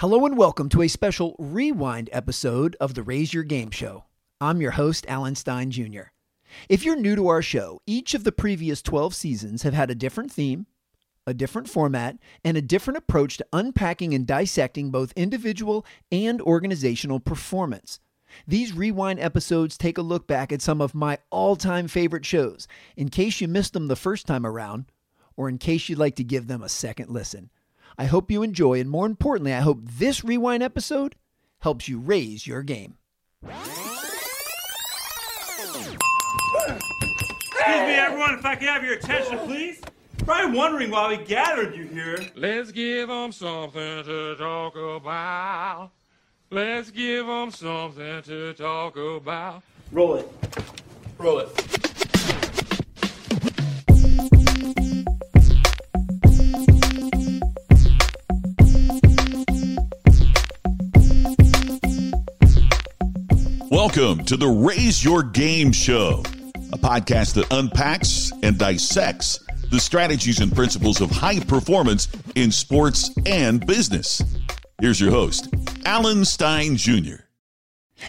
Hello and welcome to a special rewind episode of the Raise Your Game Show. I'm your host, Alan Stein Jr. If you're new to our show, each of the previous 12 seasons have had a different theme, a different format, and a different approach to unpacking and dissecting both individual and organizational performance. These rewind episodes take a look back at some of my all time favorite shows in case you missed them the first time around, or in case you'd like to give them a second listen. I hope you enjoy, and more importantly, I hope this rewind episode helps you raise your game. Excuse me, everyone, if I could have your attention, please. Probably wondering why we gathered you here. Let's give them something to talk about. Let's give them something to talk about. Roll it. Roll it. Welcome to the Raise Your Game Show, a podcast that unpacks and dissects the strategies and principles of high performance in sports and business. Here's your host, Alan Stein Jr.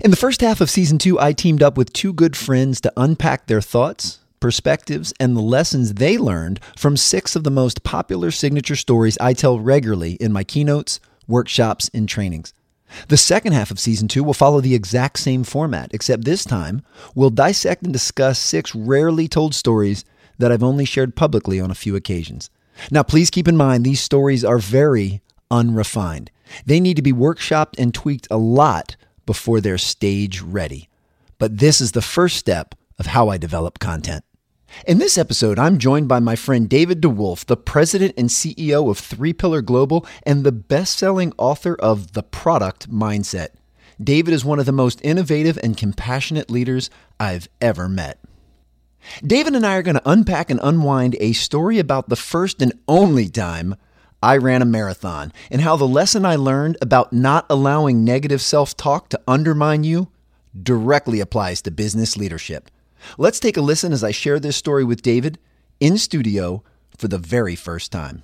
In the first half of season two, I teamed up with two good friends to unpack their thoughts, perspectives, and the lessons they learned from six of the most popular signature stories I tell regularly in my keynotes, workshops, and trainings. The second half of season two will follow the exact same format, except this time we'll dissect and discuss six rarely told stories that I've only shared publicly on a few occasions. Now, please keep in mind these stories are very unrefined. They need to be workshopped and tweaked a lot before they're stage ready. But this is the first step of how I develop content. In this episode, I'm joined by my friend David DeWolf, the president and CEO of Three Pillar Global and the best selling author of The Product Mindset. David is one of the most innovative and compassionate leaders I've ever met. David and I are going to unpack and unwind a story about the first and only time I ran a marathon and how the lesson I learned about not allowing negative self talk to undermine you directly applies to business leadership. Let's take a listen as I share this story with David in studio for the very first time.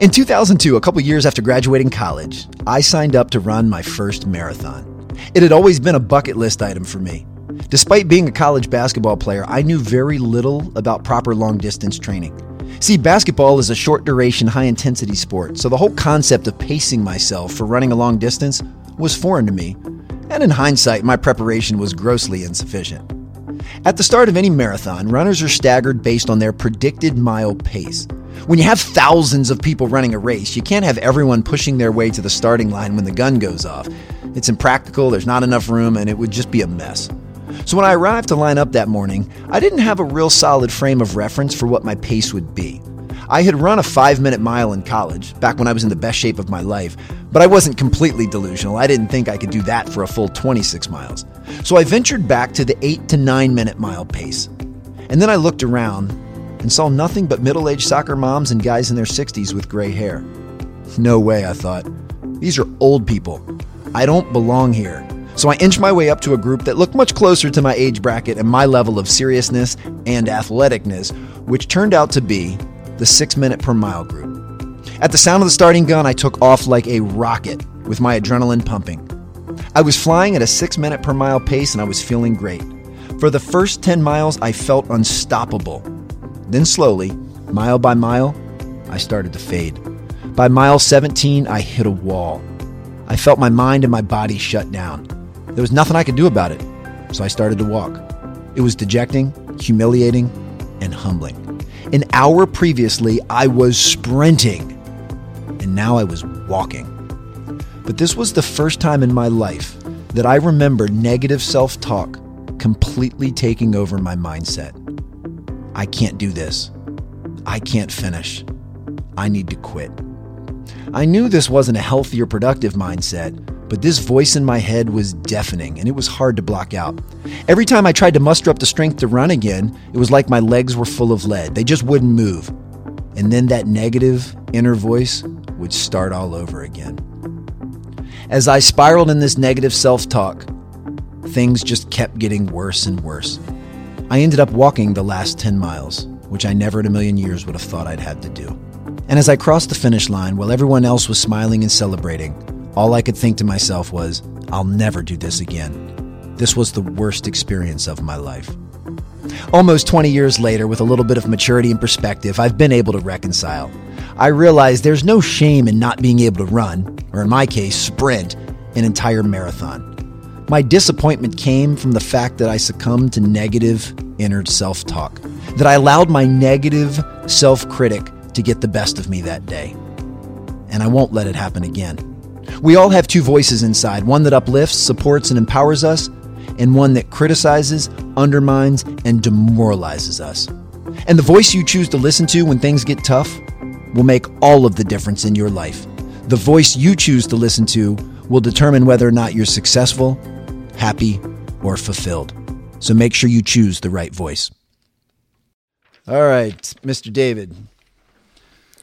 In 2002, a couple years after graduating college, I signed up to run my first marathon. It had always been a bucket list item for me. Despite being a college basketball player, I knew very little about proper long distance training. See, basketball is a short duration, high intensity sport, so the whole concept of pacing myself for running a long distance was foreign to me. And in hindsight, my preparation was grossly insufficient. At the start of any marathon, runners are staggered based on their predicted mile pace. When you have thousands of people running a race, you can't have everyone pushing their way to the starting line when the gun goes off. It's impractical, there's not enough room, and it would just be a mess. So when I arrived to line up that morning, I didn't have a real solid frame of reference for what my pace would be. I had run a five minute mile in college, back when I was in the best shape of my life, but I wasn't completely delusional. I didn't think I could do that for a full 26 miles. So I ventured back to the eight to nine minute mile pace. And then I looked around and saw nothing but middle aged soccer moms and guys in their 60s with gray hair. No way, I thought. These are old people. I don't belong here. So I inched my way up to a group that looked much closer to my age bracket and my level of seriousness and athleticness, which turned out to be the six minute per mile group. At the sound of the starting gun, I took off like a rocket with my adrenaline pumping. I was flying at a six minute per mile pace and I was feeling great. For the first 10 miles, I felt unstoppable. Then slowly, mile by mile, I started to fade. By mile 17, I hit a wall. I felt my mind and my body shut down. There was nothing I could do about it, so I started to walk. It was dejecting, humiliating, and humbling. An hour previously, I was sprinting, and now I was walking. But this was the first time in my life that I remember negative self talk completely taking over my mindset. I can't do this. I can't finish. I need to quit. I knew this wasn't a healthy or productive mindset, but this voice in my head was deafening and it was hard to block out. Every time I tried to muster up the strength to run again, it was like my legs were full of lead. They just wouldn't move. And then that negative inner voice would start all over again. As I spiraled in this negative self talk, things just kept getting worse and worse. I ended up walking the last 10 miles, which I never in a million years would have thought I'd have to do. And as I crossed the finish line while everyone else was smiling and celebrating, all I could think to myself was, I'll never do this again. This was the worst experience of my life. Almost 20 years later, with a little bit of maturity and perspective, I've been able to reconcile. I realize there's no shame in not being able to run, or in my case, sprint, an entire marathon. My disappointment came from the fact that I succumbed to negative inner self talk, that I allowed my negative self critic to get the best of me that day. And I won't let it happen again. We all have two voices inside one that uplifts, supports, and empowers us, and one that criticizes, undermines, and demoralizes us. And the voice you choose to listen to when things get tough will make all of the difference in your life. The voice you choose to listen to will determine whether or not you're successful, happy, or fulfilled. So make sure you choose the right voice. All right, Mr. David,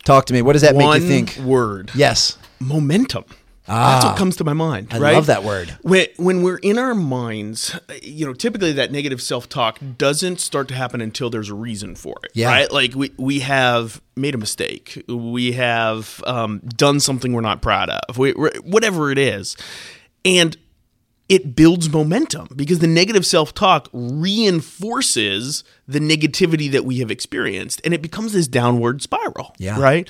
talk to me. What does that One make you think? word. Yes. Momentum. That's what comes to my mind. I right? love that word. When, when we're in our minds, you know, typically that negative self talk doesn't start to happen until there's a reason for it. Yeah. Right? Like we, we have made a mistake. We have um, done something we're not proud of, we, whatever it is. And it builds momentum because the negative self talk reinforces the negativity that we have experienced and it becomes this downward spiral. Yeah. Right?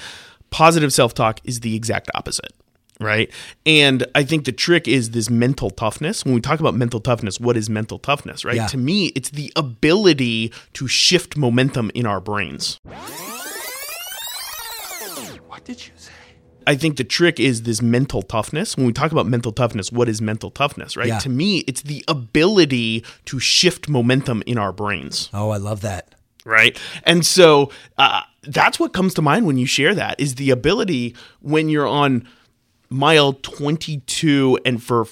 Positive self talk is the exact opposite. Right. And I think the trick is this mental toughness. When we talk about mental toughness, what is mental toughness? Right. Yeah. To me, it's the ability to shift momentum in our brains. What did you say? I think the trick is this mental toughness. When we talk about mental toughness, what is mental toughness, right? Yeah. To me, it's the ability to shift momentum in our brains, Oh, I love that. right? And so uh, that's what comes to mind when you share that is the ability when you're on mile 22 and for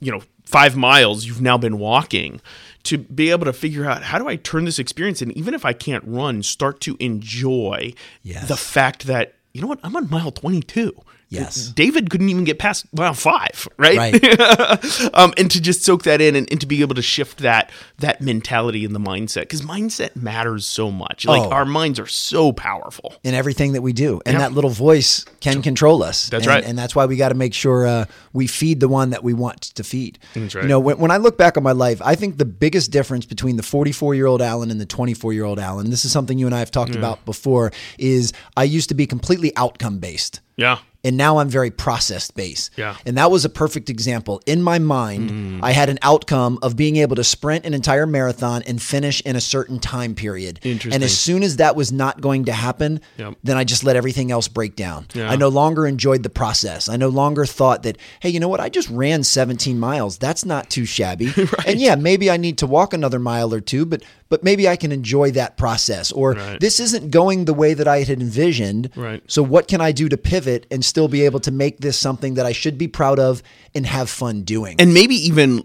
you know 5 miles you've now been walking. To be able to figure out how do I turn this experience? And even if I can't run start to enjoy Yes. the fact that you know what? I'm on mile 22 Yes. David couldn't even get past five, right? Right. um, and to just soak that in and, and to be able to shift that that mentality and the mindset because mindset matters so much. Like Oh. our minds are so powerful. in everything that we do. And Yeah. that little voice can control us. That's And- right. And that's why we got to make sure uh, we feed the one that we want to feed. That's right. You know, when, when I look back on my life, I think the biggest difference between the 44 year old Alan and the 24 year old Alan, this is something you and I have talked about before, is I used to be completely outcome based. Yeah. And now I'm very process based. Yeah. And that was a perfect example. In my mind, Mm. I had an outcome of being able to sprint an entire marathon and finish in a certain time period. And as soon as that was not going to happen, Yep. then I just let everything else break down. Yeah. I no longer enjoyed the process. I no longer thought that, hey, you know what? I just ran 17 miles. That's not too shabby. And yeah, maybe I need to walk another mile or two, but but maybe I can enjoy that process. Or Right. this isn't going the way that I had envisioned. Right. So what can I do to pivot and still be able to make this something that I should be proud of and have fun doing? And maybe even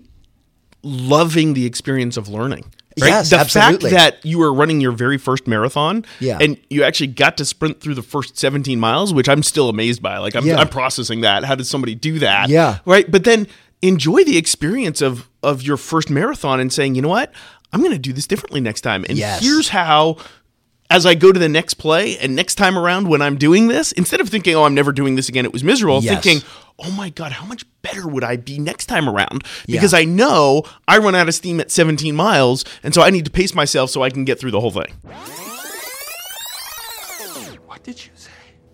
loving the experience of learning. Right? Yes, the absolutely. fact that you were running your very first marathon Yeah. and you actually got to sprint through the first 17 miles, which I'm still amazed by. Like I'm, Yeah. I'm processing that. How did somebody do that? Yeah. Right. But then enjoy the experience of of your first marathon and saying, you know what? I'm gonna do this differently next time. And Yes. here's how as I go to the next play and next time around when I'm doing this, instead of thinking, oh, I'm never doing this again, it was miserable, Yes. thinking, oh my God, how much better would I be next time around? Yeah. Because I know I run out of steam at 17 miles, and so I need to pace myself so I can get through the whole thing. What did you say?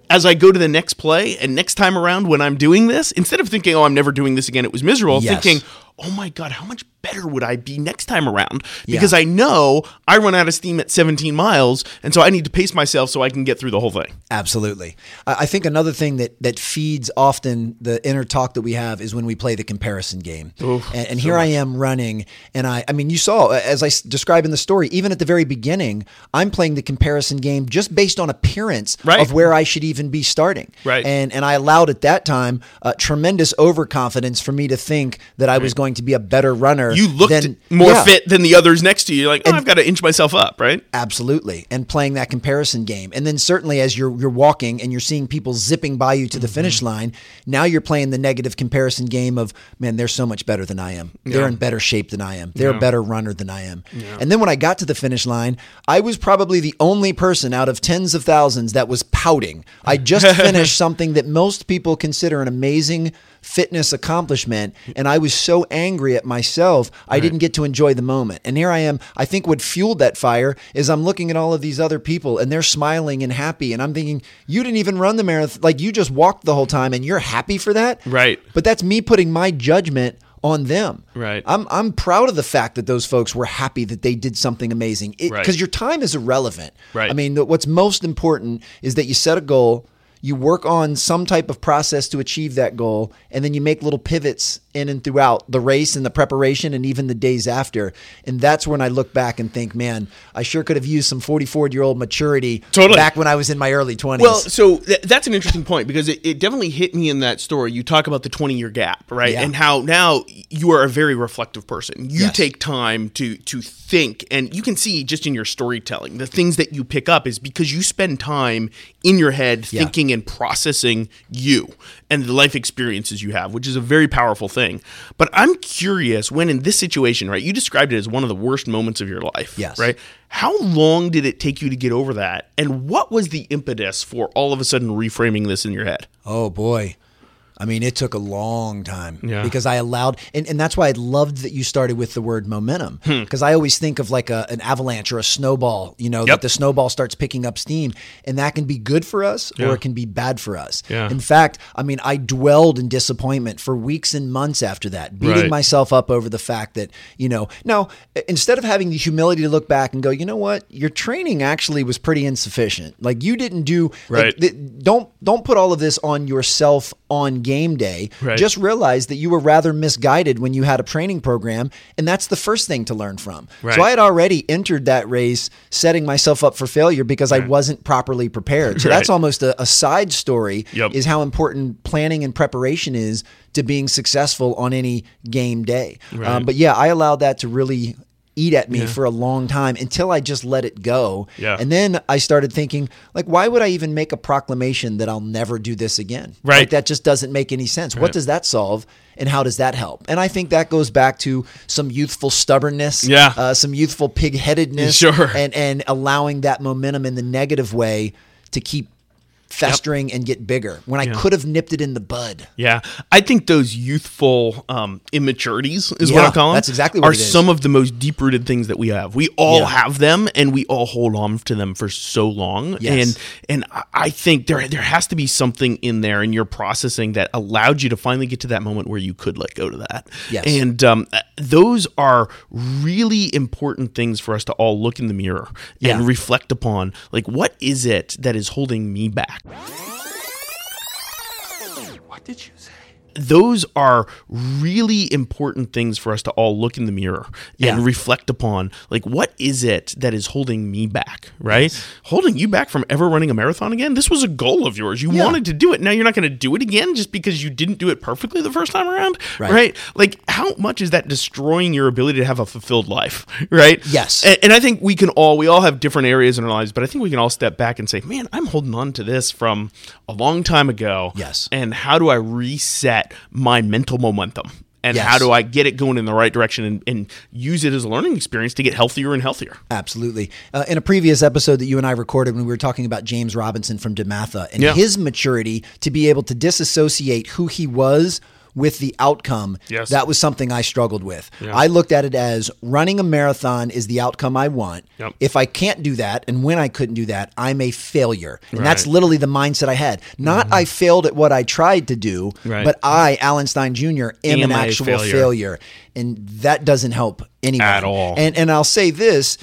As I go to the next play and next time around when I'm doing this, instead of thinking, oh, I'm never doing this again, it was miserable, Yes. thinking, oh my God, how much better would I be next time around? Because I know I run out of steam at 17 miles, and so I need to pace myself so I can get through the whole thing. Absolutely. I think another thing that that feeds often the inner talk that we have is when we play the comparison game. and and here I am running, and I I mean you saw as I described in the story, even at the very beginning, I'm playing the comparison game just based on appearance Right. of where I should even be starting. Right. And and I allowed at that time uh, tremendous overconfidence for me to think that I was going to be a better runner better. You looked than, more Yeah. fit than the others next to you. You're like, oh, I've got to inch myself up, right? Absolutely. And playing that comparison game. And then certainly as you're you're walking and you're seeing people zipping by you to the Mm-hmm. finish line, now you're playing the negative comparison game of, man, they're so much better than I am. They're in better shape than I am. They're a better runner than I am. And then when I got to the finish line, I was probably the only person out of tens of thousands that was pouting. I just finished something that most people consider an amazing fitness accomplishment mm. and I was so angry at myself I didn't get to enjoy the moment. And here I am. I think what fueled that fire is I'm looking at all of these other people and they're smiling and happy and I'm thinking you didn't even run the marathon like you just walked the whole time and you're happy for that? Right. But that's me putting my judgment on them. Right. I'm I'm proud of the fact that those folks were happy that they did something amazing. Because Right. your time is irrelevant. Right. I mean, the- what's most important is that you set a goal, you work on some type of process to achieve that goal, and then you make little pivots in and throughout the race and the preparation and even the days after. And that's when I look back and think, man, I sure could have used some 44 year old maturity Totally. back when I was in my early 20s. Well, so th- that's an interesting point because it, it definitely hit me in that story. You talk about the 20 year gap, right? Yeah. And how now you are a very reflective person. You Yes. take time to to think and you can see just in your storytelling the things that you pick up is because you spend time in your head Yeah. thinking and processing you and the life experiences you have, which is a very powerful thing. But I'm curious when in this situation, right? You described it as one of the worst moments of your life, Yes. right? How long did it take you to get over that? And what was the impetus for all of a sudden reframing this in your head? Oh boy. I mean, it took a long time Yeah. because I allowed, and, and that's why I loved that you started with the word momentum. Hmm. Because I always think of like a, an avalanche or a snowball, you know, Yep. that the snowball starts picking up steam, and that can be good for us Yeah. or it can be bad for us. Yeah. In fact, I mean, I dwelled in disappointment for weeks and months after that, beating Right. myself up over the fact that, you know, now instead of having the humility to look back and go, you know what, your training actually was pretty insufficient. Like you didn't do, like, Right. th- don't don't put all of this on yourself on game day. Right. Just realize that you were rather misguided when you had a training program, and that's the first thing to learn from. Right. So I had already entered that race setting myself up for failure because I wasn't properly prepared. So that's almost a, a side story Yep. is how important planning and preparation is to being successful on any game day. Right. Um, but yeah, I allowed that to really eat at me for a long time until I just let it go. Yeah. And then I started thinking, like, why would I even make a proclamation that I'll never do this again? Right. Like, that just doesn't make any sense. What does that solve? And how does that help? And I think that goes back to some youthful stubbornness, Yeah. uh, some youthful pigheadedness, Sure. and and allowing that momentum in the negative way to keep festering and get bigger when I could have nipped it in the bud. Yeah, I think those youthful um, immaturities is what I call them. that's exactly what are some of the most deep rooted things that we have. We all Yeah. have them, and we all hold on to them for so long. Yes. And and I- think there there has to be something in there in your processing that allowed you to finally get to that moment where you could let go to that. Yes. And um, those are really important things for us to all look in the mirror and Yeah. reflect upon. Like, what is it that is holding me back? What did you say? Those are really important things for us to all look in the mirror Yeah. and reflect upon like what is it that is holding me back right holding you back from ever running a marathon again this was a goal of yours you Yeah. wanted to do it now you're not going to do it again just because you didn't do it perfectly the first time around Right. right, like how much is that destroying your ability to have a fulfilled life right Yes. and, and i think we can all we all have different areas in our lives but i think we can all step back and say man i'm holding on to this from a long time ago Yes. and how do I reset my mental momentum? And Yes. how do I get it going in the right direction and, and use it as a learning experience to get healthier and healthier? Absolutely. Uh, in a previous episode that you and I recorded when we were talking about James Robinson from DeMatha and Yeah. his maturity to be able to disassociate who he was with the outcome, Yes. that was something I struggled with. Yeah. I looked at it as running a marathon is the outcome I want. Yep. If I can't do that, and when I couldn't do that, I'm a failure. And that's Right. Mm-hmm. literally the mindset I had. Not I failed at what I tried to do, Right. but I, Alan Stein Jr., am, Am an actual failure. failure. And that doesn't help anyone. At all. And and I'll say this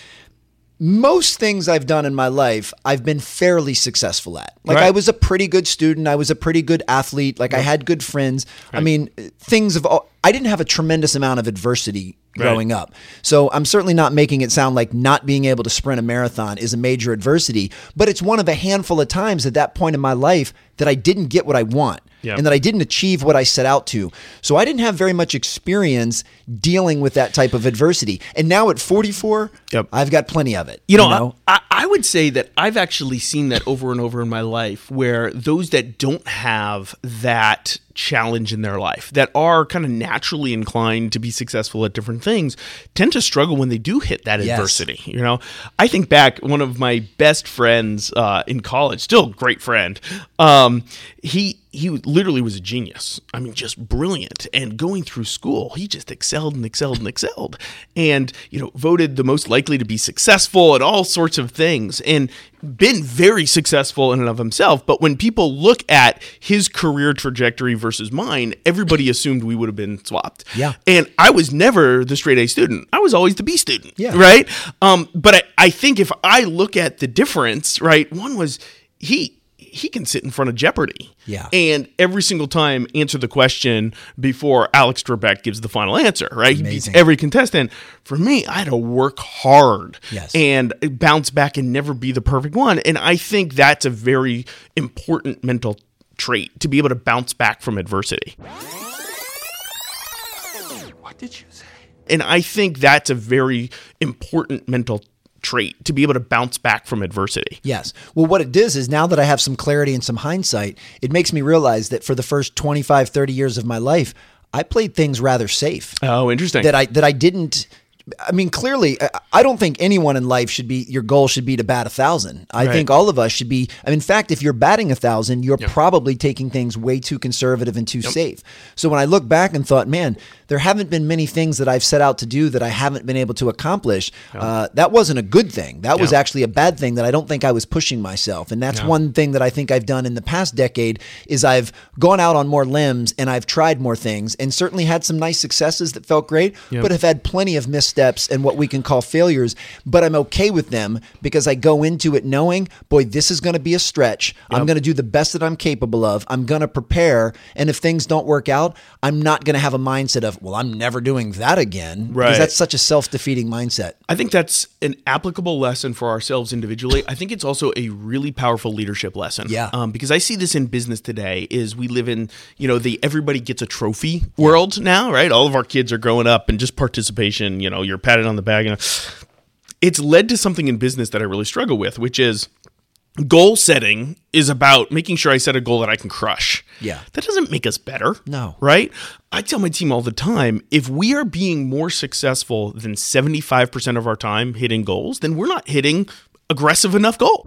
most things I've done in my life, I've been fairly successful at. Like Right. I was a pretty good student, I was a pretty good athlete, like I had good friends. I mean, things have all I didn't have a tremendous amount of adversity growing up. So I'm certainly not making it sound like not being able to sprint a marathon is a major adversity, but it's one of a handful of times at that point in my life that I didn't get what I want Yeah. and that I didn't achieve what I set out to. So I didn't have very much experience dealing with that type of adversity. And now at 44, Yep. I've got plenty of it. You know, I, I would say that I've actually seen that over and over in my life where those that don't have that challenge in their life, that are kind of naturally inclined to be successful at different things, tend to struggle when they do hit that Yes. adversity. You know, I think back, one of my best friends uh, in college, still a great friend, um, he he literally was a genius. I mean, just brilliant. And going through school, he just excelled and excelled and excelled. And, you know, voted the most likely to be successful at all sorts of things and been very successful in and of himself. But when people look at his career trajectory versus mine, everybody assumed we would have been swapped. Yeah. And I was never the straight A student. I was always the B student. Yeah. Right. Um, but I, I think if I look at the difference, right, one was he he can sit in front of Jeopardy. Yeah. And every single time answer the question before Alex Trebek gives the final answer, right? He beats every contestant. For me, I had to work hard Yes. and bounce back and never be the perfect one. And I think that's a very important mental trait to be able to bounce back from adversity. What did you say? And I think that's a very important mental trait to be able to bounce back from adversity. Yes. Well, what it does is now that I have some clarity and some hindsight, it makes me realize that for the first 25, 30 years of my life, I played things rather safe. Oh, interesting. that I that I didn't. I mean, clearly, I- don't think anyone in life should be. Your goal should be to bat a thousand. I Right. think all of us should be. I mean, in fact, if you're batting a thousand, you're probably taking things way too conservative and too safe. So when I look back and thought, man, there haven't been many things that I've set out to do that I haven't been able to accomplish. Uh, that wasn't a good thing. That was actually a bad thing that I don't think I was pushing myself. And that's one thing that I think I've done in the past decade is I've gone out on more limbs and I've tried more things and certainly had some nice successes that felt great, but have had plenty of missteps and what we can call failures. But I'm okay with them because I go into it knowing, boy, this is going to be a stretch. I'm going to do the best that I'm capable of. I'm going to prepare. And if things don't work out, I'm not going to have a mindset of, well, I'm never doing that again. Right. Because that's such a self defeating mindset. I think that's an applicable lesson for ourselves individually. I think it's also a really powerful leadership lesson. Yeah. Um, because I see this in business today is we live in, you know, the everybody gets a trophy world now, right? All of our kids are growing up and just participation, you know, you're patted on the back. and. It's led to something in business that I really struggle with, which is goal setting is about making sure I set a goal that I can crush. Yeah. That doesn't make us better. No. Right? I tell my team all the time if we are being more successful than 75% of our time hitting goals, then we're not hitting aggressive enough goal.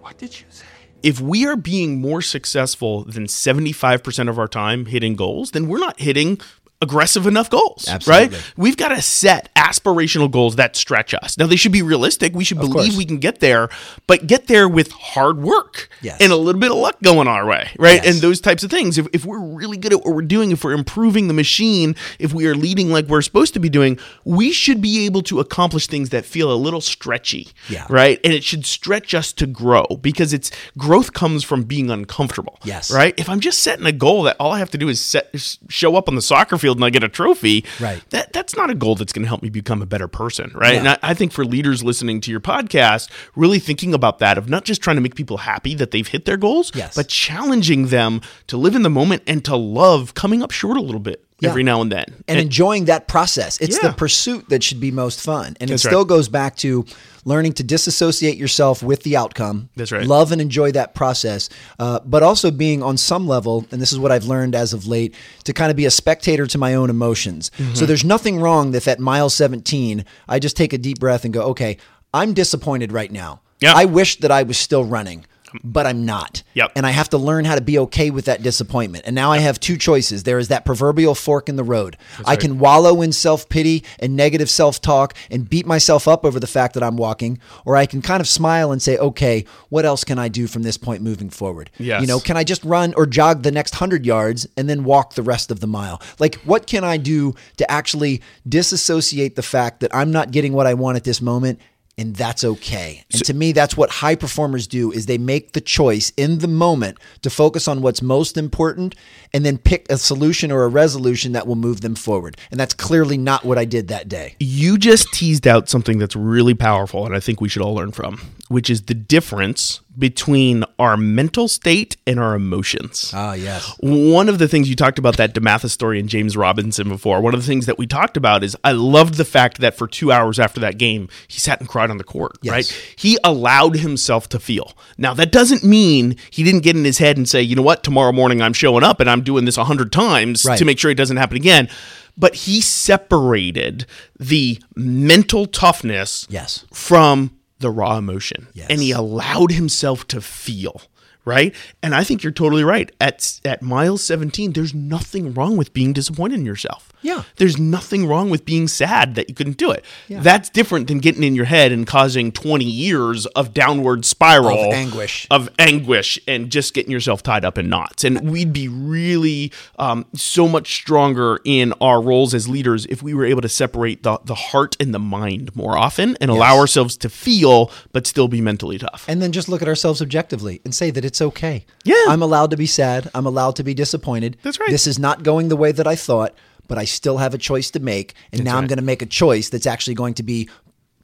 What did you say? If we are being more successful than 75% of our time hitting goals, then we're not hitting aggressive enough goals, Absolutely. right? We've got to set aspirational goals that stretch us. Now they should be realistic. We should believe course. we can get there, but get there with hard work Yes. and a little bit of luck going our way, right? Yes. And those types of things. If, if we're really good at what we're doing, if we're improving the machine, if we are leading like we're supposed to be doing, we should be able to accomplish things that feel a little stretchy, Yeah. right? And it should stretch us to grow because it's growth comes from being uncomfortable, Yes. right? If I'm just setting a goal that all I have to do is set, show up on the soccer field and I get a trophy, Right. That that's not a goal that's going to help me become a better person, right? Yeah. And I, I think for leaders listening to your podcast, really thinking about that of not just trying to make people happy that they've hit their goals, Yes. but challenging them to live in the moment and to love coming up short a little bit Yeah. every now and then. and enjoying that process. It's Yeah. the pursuit that should be most fun. And That's it right. still goes back to learning to disassociate yourself with the outcome. That's right. Love and enjoy that process, uh, but also being on some level, and this is what I've learned as of late, to kind of be a spectator to my own emotions. Mm-hmm. So there's nothing wrong if at mile 17, I just take a deep breath and go, okay, I'm disappointed right now. Yeah. I wish that I was still running. But I'm not. Yep. And I have to learn how to be okay with that disappointment. And now I have two choices. There is that proverbial fork in the road. I can wallow in self pity and negative self talk and beat myself up over the fact that I'm walking, or I can kind of smile and say, okay, what else can I do from this point moving forward? Yes. You know, can I just run or jog the next 100 yards and then walk the rest of the mile? Like, what can I do to actually disassociate the fact that I'm not getting what I want at this moment? And that's okay. And to me that's what high performers do is they make the choice in the moment to focus on what's most important and then pick a solution or a resolution that will move them forward. And that's clearly not what I did that day. You just teased out something that's really powerful, and I think we should all learn from, which is the difference between our mental state and our emotions. Ah, yes. One of the things you talked about that DeMatha story and James Robinson before, one of the things that we talked about is I loved the fact that for two hours after that game, he sat and cried on the court, Yes. right? He allowed himself to feel. Now, that doesn't mean he didn't get in his head and say, you know what, tomorrow morning I'm showing up and I'm doing this a hundred times Right. to make sure it doesn't happen again. But he separated the mental toughness Yes. from the raw emotion. Yes. And he allowed himself to feel, right? And I think you're totally right. At at mile 17, there's nothing wrong with being disappointed in yourself. Yeah. There's nothing wrong with being sad that you couldn't do it. Yeah. That's different than getting in your head and causing 20 years of downward spiral Of anguish. of anguish and just getting yourself tied up in knots. And we'd be really um, so much stronger in our roles as leaders if we were able to separate the, the heart and the mind more often and allow ourselves to feel, but still be mentally tough. And then just look at ourselves objectively and say that it's okay. Yeah. I'm allowed to be sad. I'm allowed to be disappointed. That's right. This is not going the way that I thought, but I still have a choice to make. And now I'm going to make a choice that's actually going to be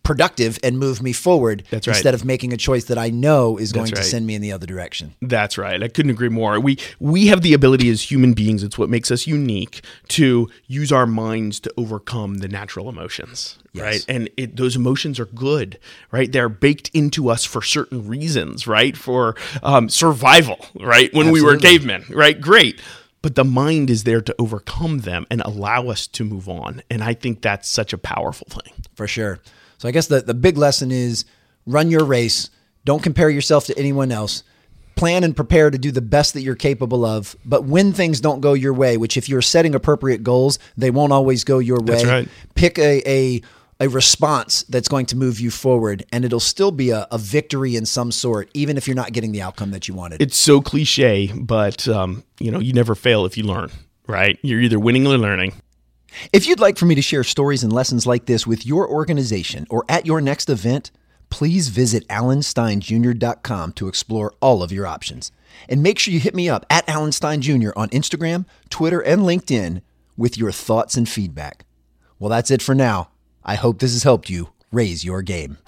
productive and move me forward That's right. instead of making a choice that I know is going That's to send me in the other direction. That's right. I couldn't agree more. We we have the ability as human beings, it's what makes us unique to use our minds to overcome the natural emotions, right? And it, those emotions are good, right? They're baked into us for certain reasons, right? For um, survival, right? When we were cavemen, right? Great. But the mind is there to overcome them and allow us to move on. And I think that's such a powerful thing. For sure. So I guess the, the big lesson is run your race. Don't compare yourself to anyone else. Plan and prepare to do the best that you're capable of. But when things don't go your way, which if you're setting appropriate goals, they won't always go your way. That's right. Pick a, a a response that's going to move you forward and it'll still be a, a victory in some sort, even if you're not getting the outcome that you wanted. It's so cliche, but um, you know, you never fail if you learn, right? You're either winning or learning. If you'd like for me to share stories and lessons like this with your organization or at your next event, please visit alansteinjr.com to explore all of your options. And make sure you hit me up at Alan Stein Jr. on Instagram, Twitter, and LinkedIn with your thoughts and feedback. Well, that's it for now. I hope this has helped you raise your game.